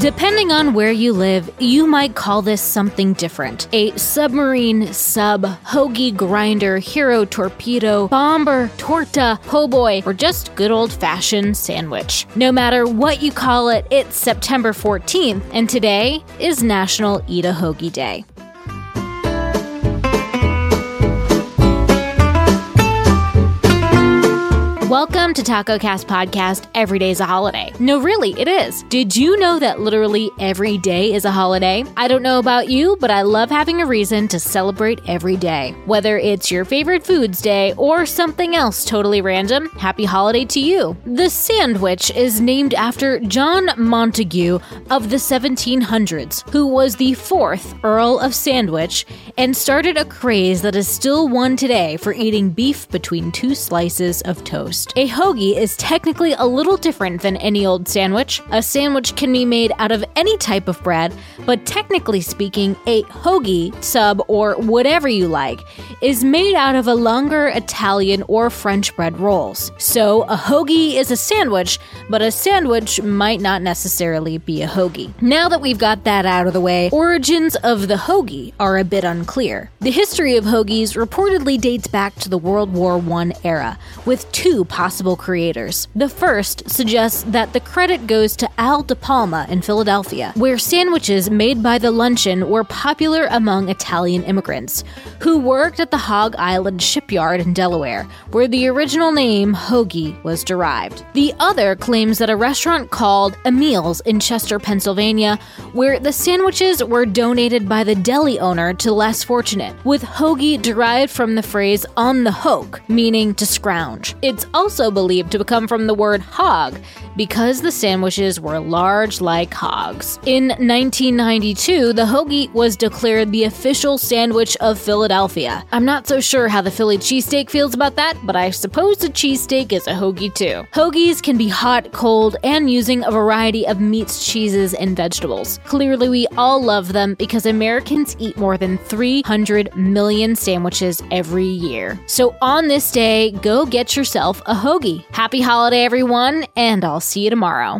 Depending on where you live, you might call this something different. A submarine, sub, hoagie grinder, hero torpedo, bomber, torta, po' boy, or just good old fashioned sandwich. No matter what you call it, it's September 14th, and today is National Eat a Hoagie Day. Welcome to Taco Cast Podcast. Every day is a holiday. No, really, it is. Did you know that literally every day is a holiday? I don't know about you, but I love having a reason to celebrate every day. Whether it's your favorite foods day or something else totally random, happy holiday to you. The sandwich is named after John Montagu of the 1700s, who was the fourth Earl of Sandwich and started a craze that is still one today for eating beef between two slices of toast A hoagie is technically a little different than any old sandwich. A sandwich can be made out of any type of bread, but technically speaking, a hoagie, sub, or whatever you like, is made out of a longer Italian or French bread rolls. So a hoagie is a sandwich, but a sandwich might not necessarily be a hoagie. Now that we've got that out of the way, origins of the hoagie are a bit unclear. The history of hoagies reportedly dates back to the World War I era, with two possible creators. The first suggests that the credit goes to Al De Palma in Philadelphia, where sandwiches made by the luncheon were popular among Italian immigrants, who worked at the Hog Island shipyard in Delaware, where the original name hoagie was derived. The other claims that a restaurant called Emil's in Chester, Pennsylvania, where the sandwiches were donated by the deli owner to less fortunate, with hoagie derived from the phrase on the hoke, meaning to scrounge. It's also believed to come from the word hog, because the sandwiches were large like hogs. In 1992, the hoagie was declared the official sandwich of Philadelphia. I'm not so sure how the Philly cheesesteak feels about that, but I suppose a cheesesteak is a hoagie too. Hoagies can be hot, cold, and using a variety of meats, cheeses, and vegetables. Clearly, we all love them because Americans eat more than 300 million sandwiches every year. So on this day, go get yourself a hoagie. Happy holiday, everyone, and I'll see you tomorrow.